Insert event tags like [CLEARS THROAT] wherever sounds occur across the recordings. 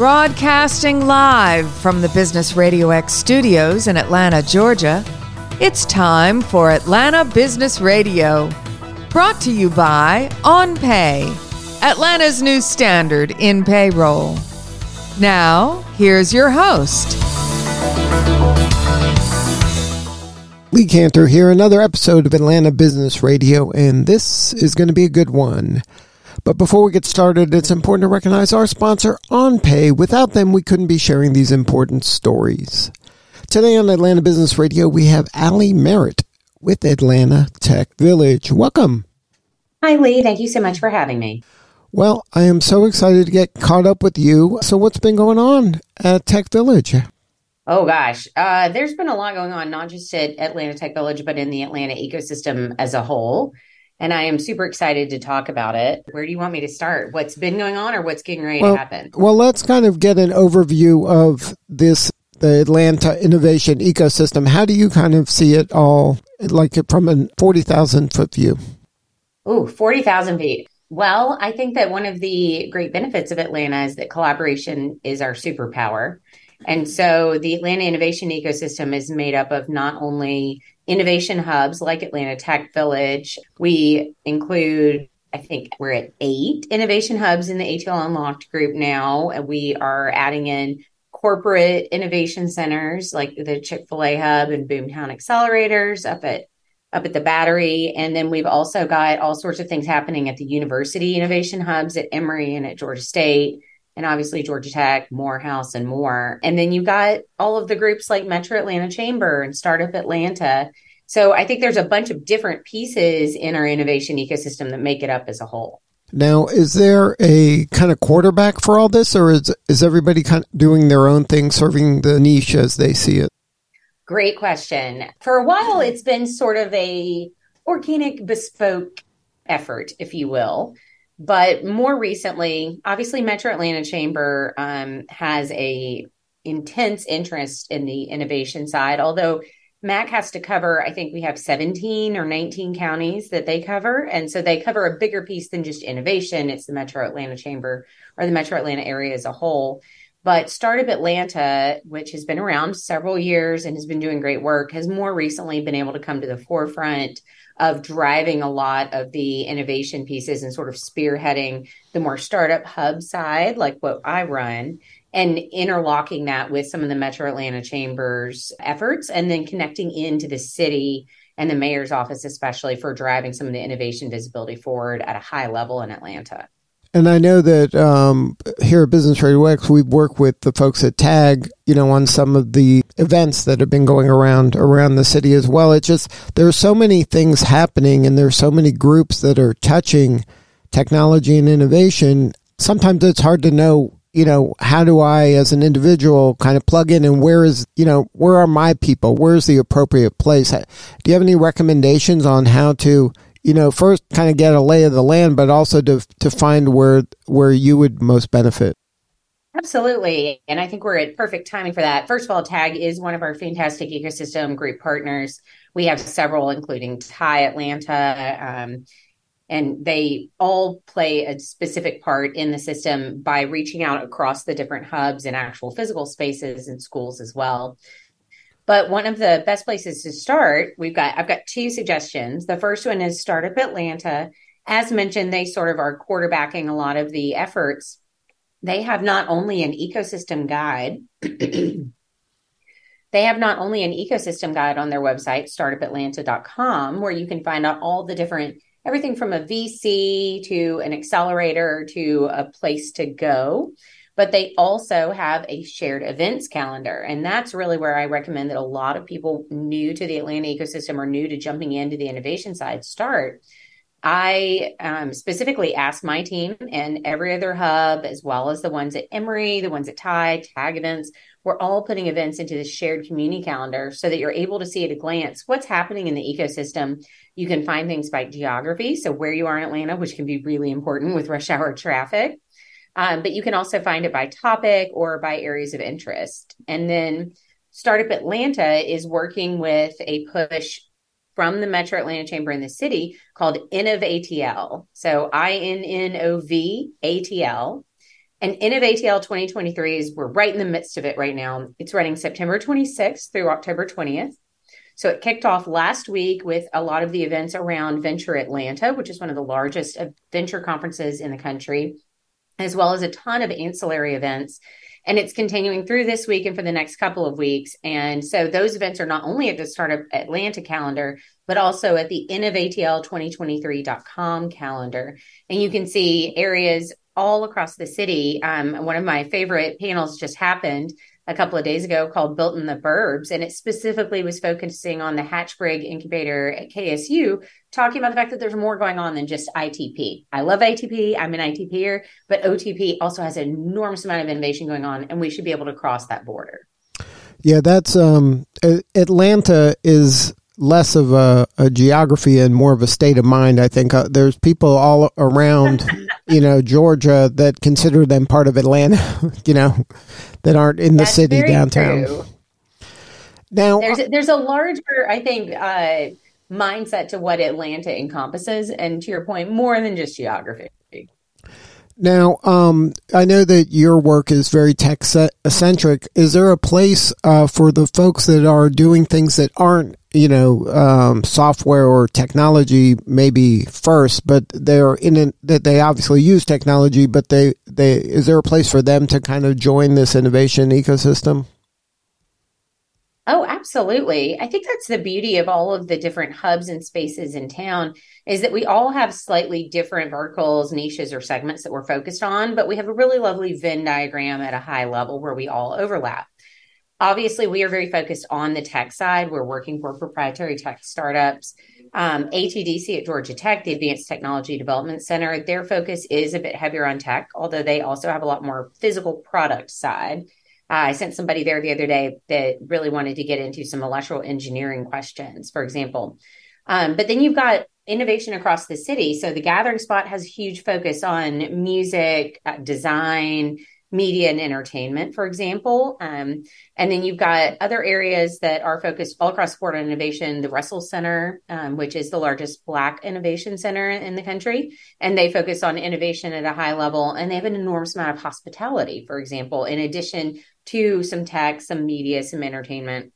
Broadcasting live from the Business Radio X studios in Atlanta, Georgia, it's time for Atlanta Business Radio. Brought to you by OnPay, Atlanta's new standard in payroll. Now, here's your host. Lee Kantor here, another episode of Atlanta Business Radio, and this is going to be a good one. But before we get started, it's important to recognize our sponsor, OnPay. Without them, we couldn't be sharing these important stories. Today on Atlanta Business Radio, we have Aly Merritt with Atlanta Tech Village. Welcome. Hi, Lee. Thank you so much for having me. Well, I am so excited to get caught up with you. So, what's been going on at Tech Village? Oh gosh, uh, there's been a lot going on, not just at Atlanta Tech Village, but in the Atlanta ecosystem as a whole. And I am super excited to talk about it. Where do you want me to start? What's been going on, or what's getting ready well, to happen? Well, let's kind of get an overview of this the Atlanta innovation ecosystem. How do you kind of see it all, like from a forty thousand foot view? Oh, 40,000 feet. Well, I think that one of the great benefits of Atlanta is that collaboration is our superpower. And so the Atlanta innovation ecosystem is made up of not only innovation hubs like Atlanta Tech Village, we include I think we're at eight innovation hubs in the ATL Unlocked group now. And we are adding in corporate innovation centers like the Chick-fil-A hub and Boomtown accelerators up at up at the battery. And then we've also got all sorts of things happening at the university innovation hubs at Emory and at Georgia State and obviously Georgia Tech, Morehouse, and more. And then you've got all of the groups like Metro Atlanta Chamber and Startup Atlanta. So I think there's a bunch of different pieces in our innovation ecosystem that make it up as a whole. Now, is there a kind of quarterback for all this, or is is everybody kind of doing their own thing, serving the niche as they see it? Great question. For a while, it's been sort of a organic, bespoke effort, if you will. But more recently, obviously, Metro Atlanta Chamber um, has a intense interest in the innovation side. Although MAC has to cover, I think we have 17 or 19 counties that they cover, and so they cover a bigger piece than just innovation. It's the Metro Atlanta Chamber or the Metro Atlanta area as a whole. But Startup Atlanta, which has been around several years and has been doing great work, has more recently been able to come to the forefront of driving a lot of the innovation pieces and sort of spearheading the more startup hub side, like what I run, and interlocking that with some of the Metro Atlanta Chambers efforts, and then connecting into the city and the mayor's office, especially for driving some of the innovation visibility forward at a high level in Atlanta. And I know that um, here at Business Radio X, we work with the folks at TAG, you know, on some of the events that have been going around around the city as well. It's just there are so many things happening, and there's so many groups that are touching technology and innovation. Sometimes it's hard to know, you know, how do I, as an individual, kind of plug in, and where is, you know, where are my people? Where's the appropriate place? Do you have any recommendations on how to you know, first kind of get a lay of the land, but also to to find where where you would most benefit. Absolutely. And I think we're at perfect timing for that. First of all, TAG is one of our fantastic ecosystem group partners. We have several, including TIE Atlanta, um, and they all play a specific part in the system by reaching out across the different hubs and actual physical spaces and schools as well. But one of the best places to start, we've got I've got two suggestions. The first one is Startup Atlanta. As mentioned, they sort of are quarterbacking a lot of the efforts. They have not only an ecosystem guide, [CLEARS THROAT] they have not only an ecosystem guide on their website, startupatlanta.com, where you can find out all the different everything from a VC to an accelerator to a place to go but they also have a shared events calendar. And that's really where I recommend that a lot of people new to the Atlanta ecosystem or new to jumping into the innovation side start. I um, specifically asked my team and every other hub, as well as the ones at Emory, the ones at TIE, TAG Events, we're all putting events into this shared community calendar so that you're able to see at a glance what's happening in the ecosystem. You can find things by geography, so where you are in Atlanta, which can be really important with rush hour traffic. Um, but you can also find it by topic or by areas of interest. And then Startup Atlanta is working with a push from the Metro Atlanta Chamber in the city called InnovATL. So I N N O V A T L. And InnovATL 2023 is we're right in the midst of it right now. It's running September 26th through October 20th. So it kicked off last week with a lot of the events around Venture Atlanta, which is one of the largest venture conferences in the country, as well as a ton of ancillary events. And it's continuing through this week and for the next couple of weeks. And so those events are not only at the Startup Atlanta calendar, but also at the innovatl2023.com calendar. And you can see areas all across the city. Um, one of my favorite panels just happened a couple of days ago called Built in the Burbs, and it specifically was focusing on the Hatch Bridge incubator at KSU, talking about the fact that there's more going on than just ITP. I love ITP, I'm an ITPer, but OTP also has an enormous amount of innovation going on, and we should be able to cross that border. Yeah, that's um, Atlanta is less of a, a, geography and more of a state of mind. I think uh, there's people all around, [LAUGHS] you know, Georgia that consider them part of Atlanta, [LAUGHS] you know, that aren't in the That's city downtown. True. Now, there's there's a larger, I think, uh, mindset to what Atlanta encompasses, and to your point, more than just geography. Now, um, I know that your work is very tech centric. Is there a place uh, for the folks that are doing things that aren't, you know, um, software or technology maybe first, but they're in it, that they obviously use technology, but they, they, is there a place for them to kind of join this innovation ecosystem? Oh, absolutely. I think that's the beauty of all of the different hubs and spaces in town is that we all have slightly different verticals, niches, or segments that we're focused on, but we have a really lovely Venn diagram at a high level where we all overlap. Obviously, we are very focused on the tech side. We're working for proprietary tech startups. Um, ATDC at Georgia Tech, the Advanced Technology Development Center, their focus is a bit heavier on tech, although they also have a lot more physical product side. Uh, I sent somebody there the other day that really wanted to get into some electrical engineering questions, for example. Um, but then you've got innovation across the city. So the Gathering Spot has a huge focus on music, uh, design, media, and entertainment, for example. Um, and then you've got other areas that are focused all across sport and innovation. The Russell Center, um, which is the largest Black innovation center in the country, and they focus on innovation at a high level. And they have an enormous amount of hospitality, for example, in addition to some tech, some media, some entertainment.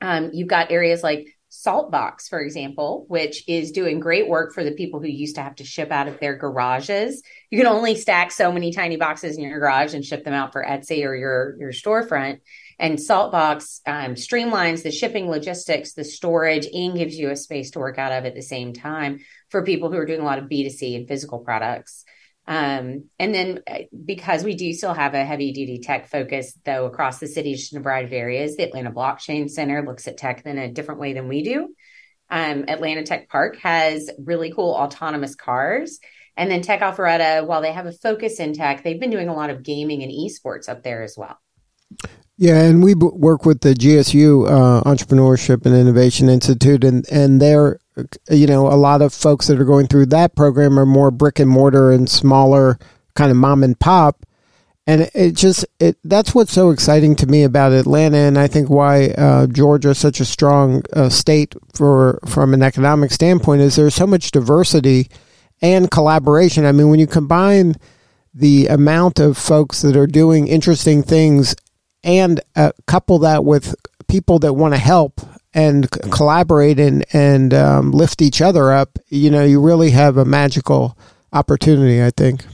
Um, you've got areas like Saltbox, for example, which is doing great work for the people who used to have to ship out of their garages. You can only stack so many tiny boxes in your garage and ship them out for Etsy or your your storefront. And Saltbox um, streamlines the shipping logistics, the storage, and gives you a space to work out of at the same time for people who are doing a lot of B2C and physical products. Um, and then uh, because we do still have a heavy duty tech focus, though, across the city in a variety of areas, the Atlanta Blockchain Center looks at tech in a different way than we do. Um, Atlanta Tech Park has really cool autonomous cars. And then Tech Alpharetta, while they have a focus in tech, they've been doing a lot of gaming and esports up there as well. Yeah, and we work with the GSU uh, Entrepreneurship and Innovation Institute, and and they're you know a lot of folks that are going through that program are more brick and mortar and smaller kind of mom and pop, and it just it that's what's so exciting to me about Atlanta, and I think why uh, Georgia is such a strong uh, state for from an economic standpoint is there's so much diversity and collaboration. I mean, when you combine the amount of folks that are doing interesting things and uh, couple that with people that want to help and collaborate and and um, lift each other up, you know, you really have a magical opportunity. I think.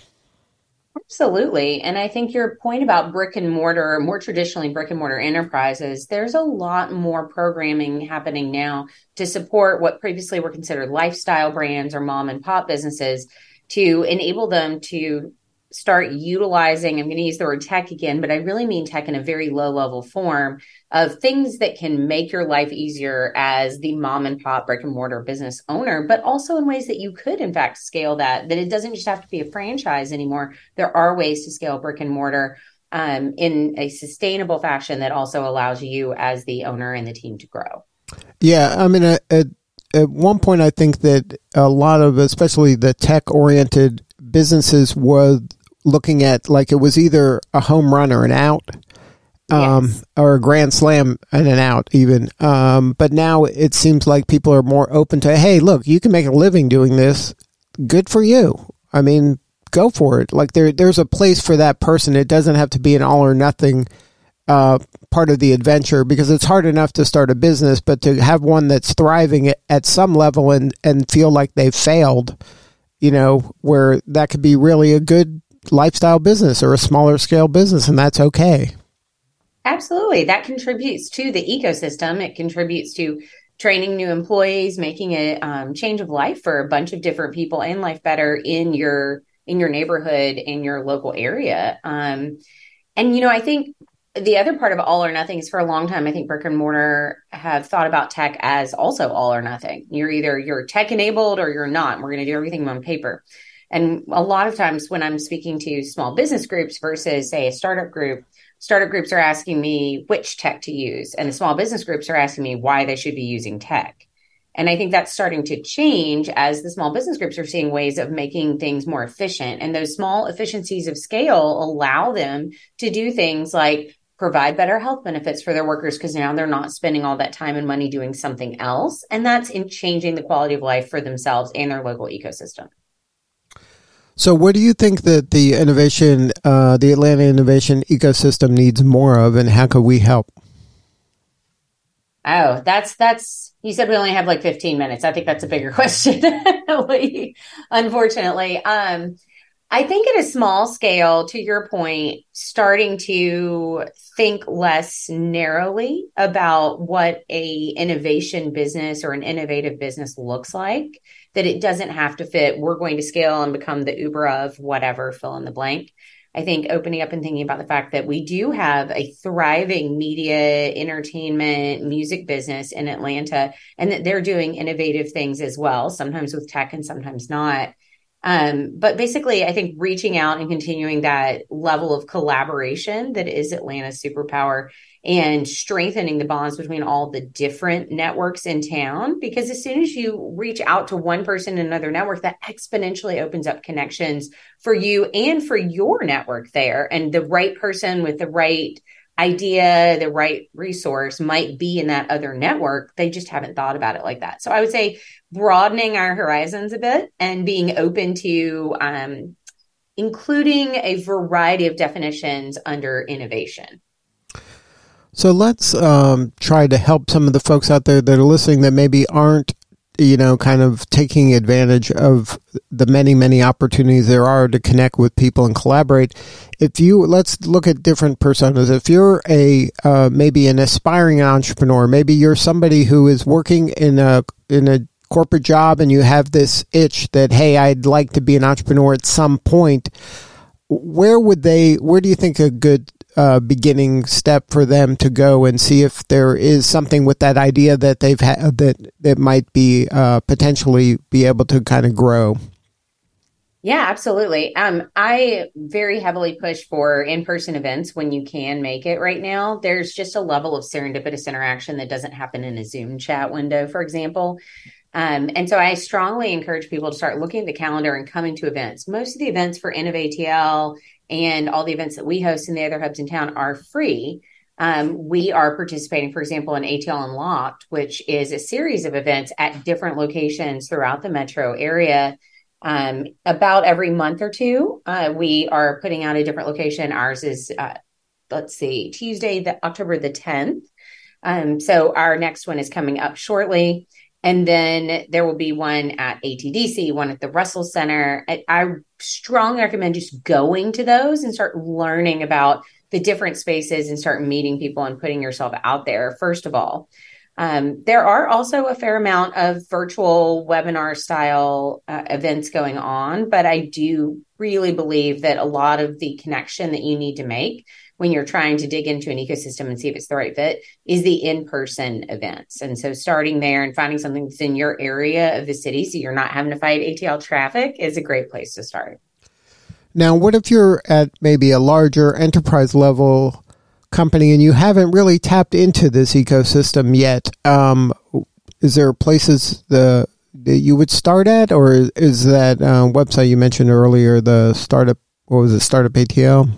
Absolutely. And I think your point about brick and mortar, more traditionally brick and mortar enterprises, there's a lot more programming happening now to support what previously were considered lifestyle brands or mom and pop businesses to enable them to start utilizing, I'm going to use the word tech again, but I really mean tech in a very low level form of things that can make your life easier as the mom and pop brick and mortar business owner, but also in ways that you could, in fact, scale that, that it doesn't just have to be a franchise anymore. There are ways to scale brick and mortar um, in a sustainable fashion that also allows you as the owner and the team to grow. Yeah. I mean, at, at one point, I think that a lot of, especially the tech oriented businesses was looking at like it was either a home run or an out. Um, yes. or a grand slam and an out even. Um, but now it seems like people are more open to, Hey, look, you can make a living doing this. Good for you. I mean, go for it. Like there, there's a place for that person. It doesn't have to be an all or nothing uh, part of the adventure because it's hard enough to start a business, but to have one that's thriving at some level and and feel like they've failed, you know, where that could be really a good lifestyle business or a smaller scale business, and that's okay. Absolutely, that contributes to the ecosystem. It contributes to training new employees, making a um, change of life for a bunch of different people and life better in your in your neighborhood in your local area. Um, and you know, I think the other part of all or nothing is for a long time i think brick and mortar have thought about tech as also all or nothing you're either you're tech enabled or you're not we're going to do everything on paper and a lot of times when i'm speaking to small business groups versus say a startup group startup groups are asking me which tech to use and the small business groups are asking me why they should be using tech and I think that's starting to change as the small business groups are seeing ways of making things more efficient. And those small efficiencies of scale allow them to do things like provide better health benefits for their workers because now they're not spending all that time and money doing something else. And that's in changing the quality of life for themselves and their local ecosystem. So, what do you think that the innovation, uh, the Atlanta innovation ecosystem needs more of, and how could we help? Oh, that's that's. You said we only have like 15 minutes. I think that's a bigger [LAUGHS] question. Unfortunately, um, I think at a small scale, to your point, starting to think less narrowly about what a innovation business or an innovative business looks like, that it doesn't have to fit, we're going to scale and become the Uber of whatever, fill in the blank. I think opening up and thinking about the fact that we do have a thriving media, entertainment, music business in Atlanta, and that they're doing innovative things as well, sometimes with tech and sometimes not um, but basically, I think reaching out and continuing that level of collaboration that is Atlanta's superpower and strengthening the bonds between all the different networks in town. Because as soon as you reach out to one person in another network, that exponentially opens up connections for you and for your network there. And the right person with the right idea, the right resource might be in that other network. They just haven't thought about it like that. So I would say broadening our horizons a bit and being open to um, including a variety of definitions under innovation. So let's um, try to help some of the folks out there that are listening that maybe aren't you know, kind of taking advantage of the many, many opportunities there are to connect with people and collaborate. If you, let's look at different personas. If you're a, uh, maybe an aspiring entrepreneur, maybe you're somebody who is working in a, in a corporate job and you have this itch that, hey, I'd like to be an entrepreneur at some point. Where would they, where do you think a good uh, beginning step for them to go and see if there is something with that idea that they've had that that might be uh, potentially be able to kind of grow. Yeah, absolutely. Um, I very heavily push for in-person events when you can make it right now. There's just a level of serendipitous interaction that doesn't happen in a Zoom chat window, for example. Um, and so I strongly encourage people to start looking at the calendar and coming to events. Most of the events for InnovATL and all the events that we host in the other hubs in town are free. Um, we are participating, for example, in ATL Unlocked, which is a series of events at different locations throughout the metro area. Um, about every month or two, uh, we are putting out a different location. Ours is, uh, let's see, Tuesday, the October the 10th. Um, so our next one is coming up shortly. And then there will be one at ATDC, one at the Russell Center. I, strongly recommend just going to those and start learning about the different spaces and start meeting people and putting yourself out there, first of all. Um, there are also a fair amount of virtual webinar style uh, events going on, but I do really believe that a lot of the connection that you need to make when you're trying to dig into an ecosystem and see if it's the right fit is the in-person events. And so starting there and finding something that's in your area of the city so you're not having to fight ATL traffic is a great place to start. Now, what if you're at maybe a larger enterprise level company and you haven't really tapped into this ecosystem yet? Um, is there places the that you would start at, or is that uh, website you mentioned earlier the startup? What was it? Startup ATL.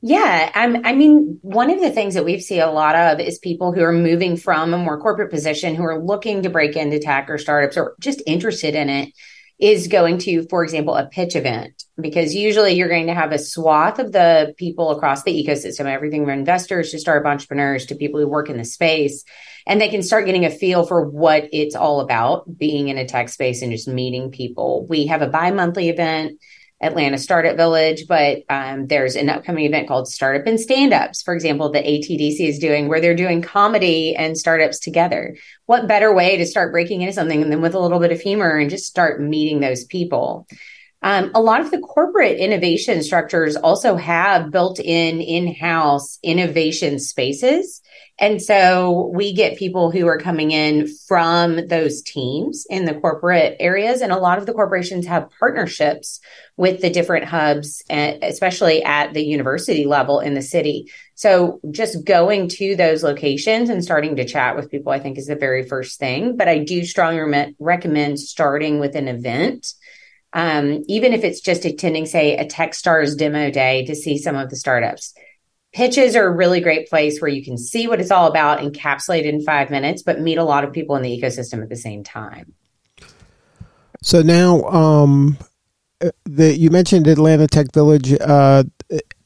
Yeah, I'm, I mean, one of the things that we see a lot of is people who are moving from a more corporate position who are looking to break into tech or startups or just interested in it. is going to, for example, a pitch event, because usually you're going to have a swath of the people across the ecosystem, everything from investors to startup entrepreneurs to people who work in the space. And they can start getting a feel for what it's all about being in a tech space and just meeting people. We have a bi monthly event Atlanta Startup Village, but um, there's an upcoming event called Startup and Stand Ups, for example, the ATDC is doing, where they're doing comedy and startups together. What better way to start breaking into something than with a little bit of humor and just start meeting those people? Um, a lot of the corporate innovation structures also have built in in house innovation spaces and so we get people who are coming in from those teams in the corporate areas. And a lot of the corporations have partnerships with the different hubs, especially at the university level in the city. So just going to those locations and starting to chat with people, I think is the very first thing. But I do strongly recommend starting with an event. Um, even if it's just attending, say, a Techstars demo day to see some of the startups pitches are a really great place where you can see what it's all about encapsulated in five minutes, but meet a lot of people in the ecosystem at the same time. So now, um, the you mentioned Atlanta Tech Village. Uh,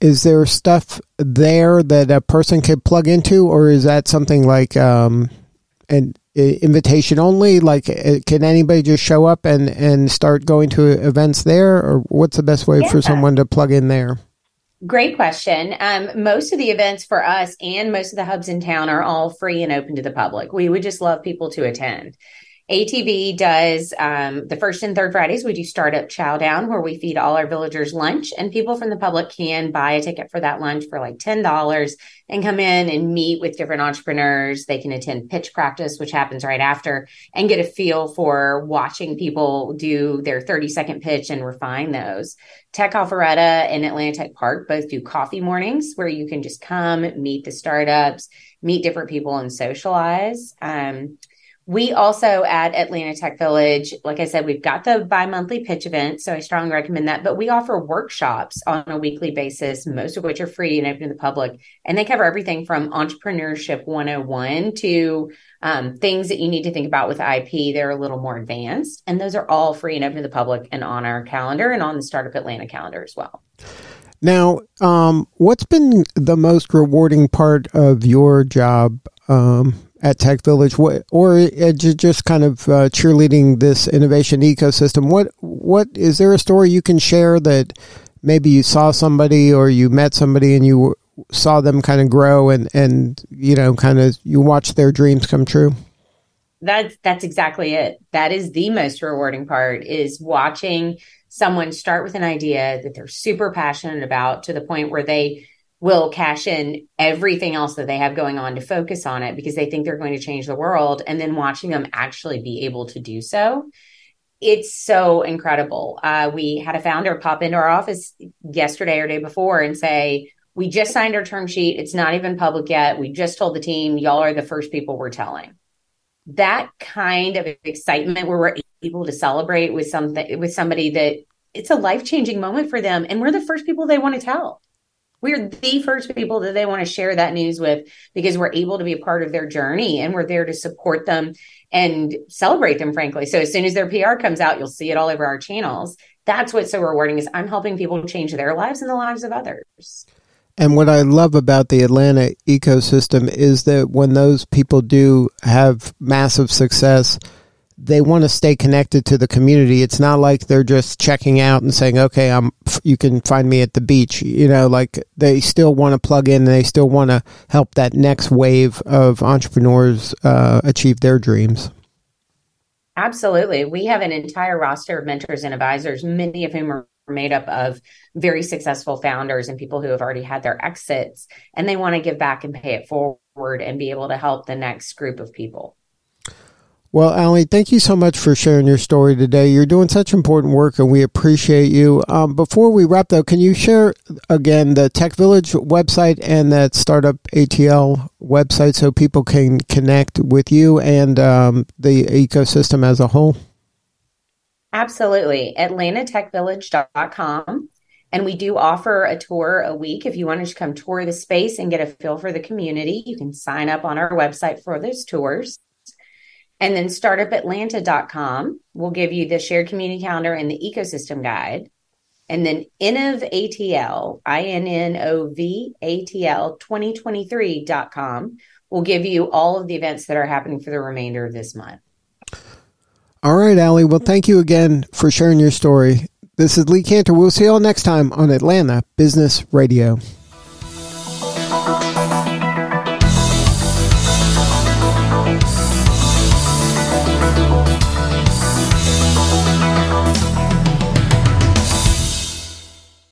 is there stuff there that a person could plug into, or is that something like um, an invitation only? Like, uh, can anybody just show up and and start going to events there, or what's the best way yeah. for someone to plug in there? Great question. Um, most of the events for us and most of the hubs in town are all free and open to the public. We would just love people to attend. ATV does um, the first and third Fridays. We do startup chow down where we feed all our villagers lunch, and people from the public can buy a ticket for that lunch for like ten dollars and come in and meet with different entrepreneurs. They can attend pitch practice, which happens right after, and get a feel for watching people do their thirty second pitch and refine those. Tech Alpharetta and Atlanta Tech Park both do coffee mornings where you can just come meet the startups, meet different people, and socialize. Um, we also at Atlanta Tech Village, like I said, we've got the bi monthly pitch event. So I strongly recommend that. But we offer workshops on a weekly basis, most of which are free and open to the public. And they cover everything from entrepreneurship 101 to um, things that you need to think about with IP. They're a little more advanced. And those are all free and open to the public and on our calendar and on the Startup Atlanta calendar as well. Now, um, what's been the most rewarding part of your job um, at Tech Village, what, or just kind of uh, cheerleading this innovation ecosystem. What what is there a story you can share that maybe you saw somebody or you met somebody and you saw them kind of grow and and you know kind of you watch their dreams come true? That's that's exactly it. That is the most rewarding part is watching someone start with an idea that they're super passionate about to the point where they will cash in everything else that they have going on to focus on it because they think they're going to change the world. And then watching them actually be able to do so it's so incredible. Uh, we had a founder pop into our office yesterday or day before and say we just signed our term sheet. It's not even public yet. We just told the team. Y'all are the first people we're telling. That kind of excitement where we're able to celebrate with something with somebody that it's a life-changing moment for them and we're the first people they want to tell we're the first people that they want to share that news with because we're able to be a part of their journey and we're there to support them and celebrate them frankly. So as soon as their pr comes out you'll see it all over our channels. That's what's so rewarding is i'm helping people change their lives and the lives of others. And what I love about the Atlanta ecosystem is that when those people do have massive success, they want to stay connected to the community. It's not like they're just checking out and saying, "Okay, I'm you can find me at the beach." You know, like they still want to plug in and they still want to help that next wave of entrepreneurs uh, achieve their dreams. Absolutely. We have an entire roster of mentors and advisors, many of whom are made up of very successful founders and people who have already had their exits and they want to give back and pay it forward and be able to help the next group of people. Well, Aly, thank you so much for sharing your story today. You're doing such important work, and we appreciate you. Um, before we wrap, though, can you share again the Tech Village website and that Startup ATL website so people can connect with you and um, the ecosystem as a whole? Absolutely. AtlantaTechVillage.com. And we do offer a tour a week. If you want to come tour the space and get a feel for the community, you can sign up on our website for those tours. And then startupatlanta.com will give you the shared community calendar and the ecosystem guide. And then InnovATL, I N N O V A T L 2023.com will give you all of the events that are happening for the remainder of this month. All right, Aly. Well, thank you again for sharing your story. This is Lee Kantor. We'll see you all next time on Atlanta Business Radio.